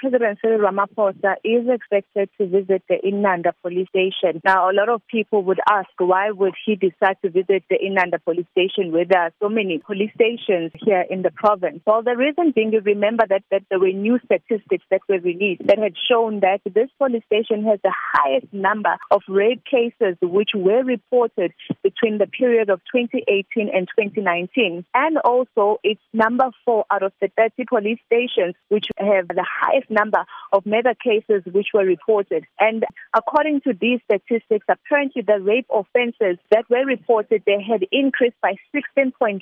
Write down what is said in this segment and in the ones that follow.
President Cyril Ramaphosa is expected to visit the Inanda police station. Now, a lot of people would ask, why would he decide to visit the Inanda police station where there are so many police stations here in the province? Well, the reason being, you remember that, that there were new statistics that were released that had shown that this police station has the highest number of rape cases which were reported between the period of 2018 and 2019. And also, it's number four out of the 30 police stations which have the highest number of murder cases which were reported. And according to these statistics, apparently the rape offences that were reported, they had increased by 16.7%.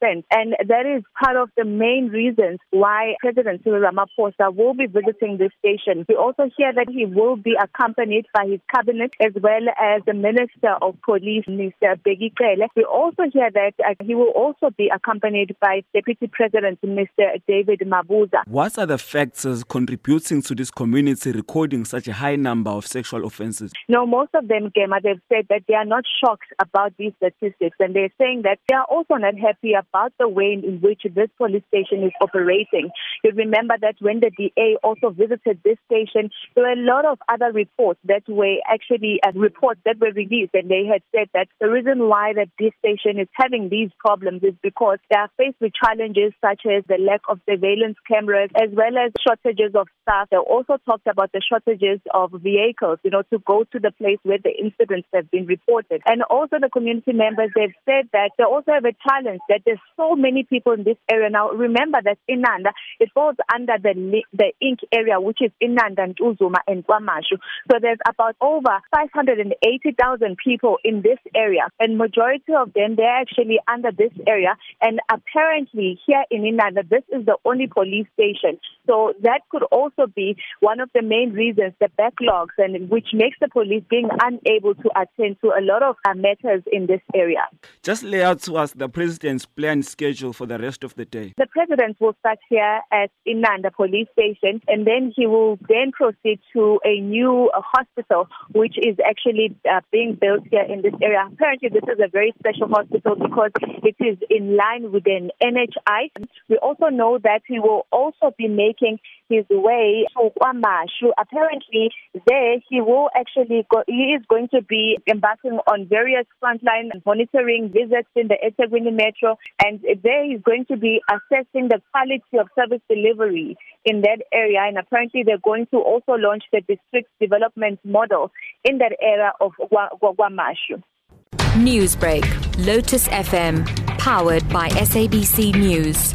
And that is part of the main reasons why President Cyril Ramaphosa will be visiting this station. We also hear that he will be accompanied by his cabinet as well as the Minister of Police, Mr. Bheki Cele. We also hear that uh, he will also be accompanied by Deputy President, Mr. David Mabuza. What are the factors contributing to this community recording such a high number of sexual offences? No, most of them, Gema, they've said that they are not shocked about these statistics and they're saying that they are also not happy about the way in which this police station is operating. You remember that when the DA also visited this station, there were a lot of other reports that were actually uh, reports that were released and they had said that the reason why that this station is having these problems is because they are faced with challenges such as the lack of surveillance cameras as well as shortages shortages of staff. They also talked about the shortages of vehicles, you know, to go to the place where the incidents have been reported. And also the community members, they've said that they also have a challenge that there's so many people in this area. Now, remember that Inanda, it falls under the, the INK area, which is Inanda and Ntuzuma and KwaMashu. So there's about over 580,000 people in this area. And majority of them, they're actually under this area. And apparently here in Inanda, this is the only police station. So that could also be one of the main reasons, the backlogs, and which makes the police being unable to attend to a lot of uh, matters in this area. Just lay out to us the president's planned schedule for the rest of the day. The president will start here at Inanda police station, and then he will then proceed to a new uh, hospital, which is actually uh, being built here in this area. Apparently, this is a very special hospital because it is in line with an NHI. We also know that he will also be making his way to KwaMashu. Apparently, there he will actually go, he is going to be embarking on various frontline monitoring visits in the eThekwini Metro, and there he's going to be assessing the quality of service delivery in that area. And apparently, they're going to also launch the district development model in that area of KwaMashu. Newsbreak, Lotus FM, powered by SABC News.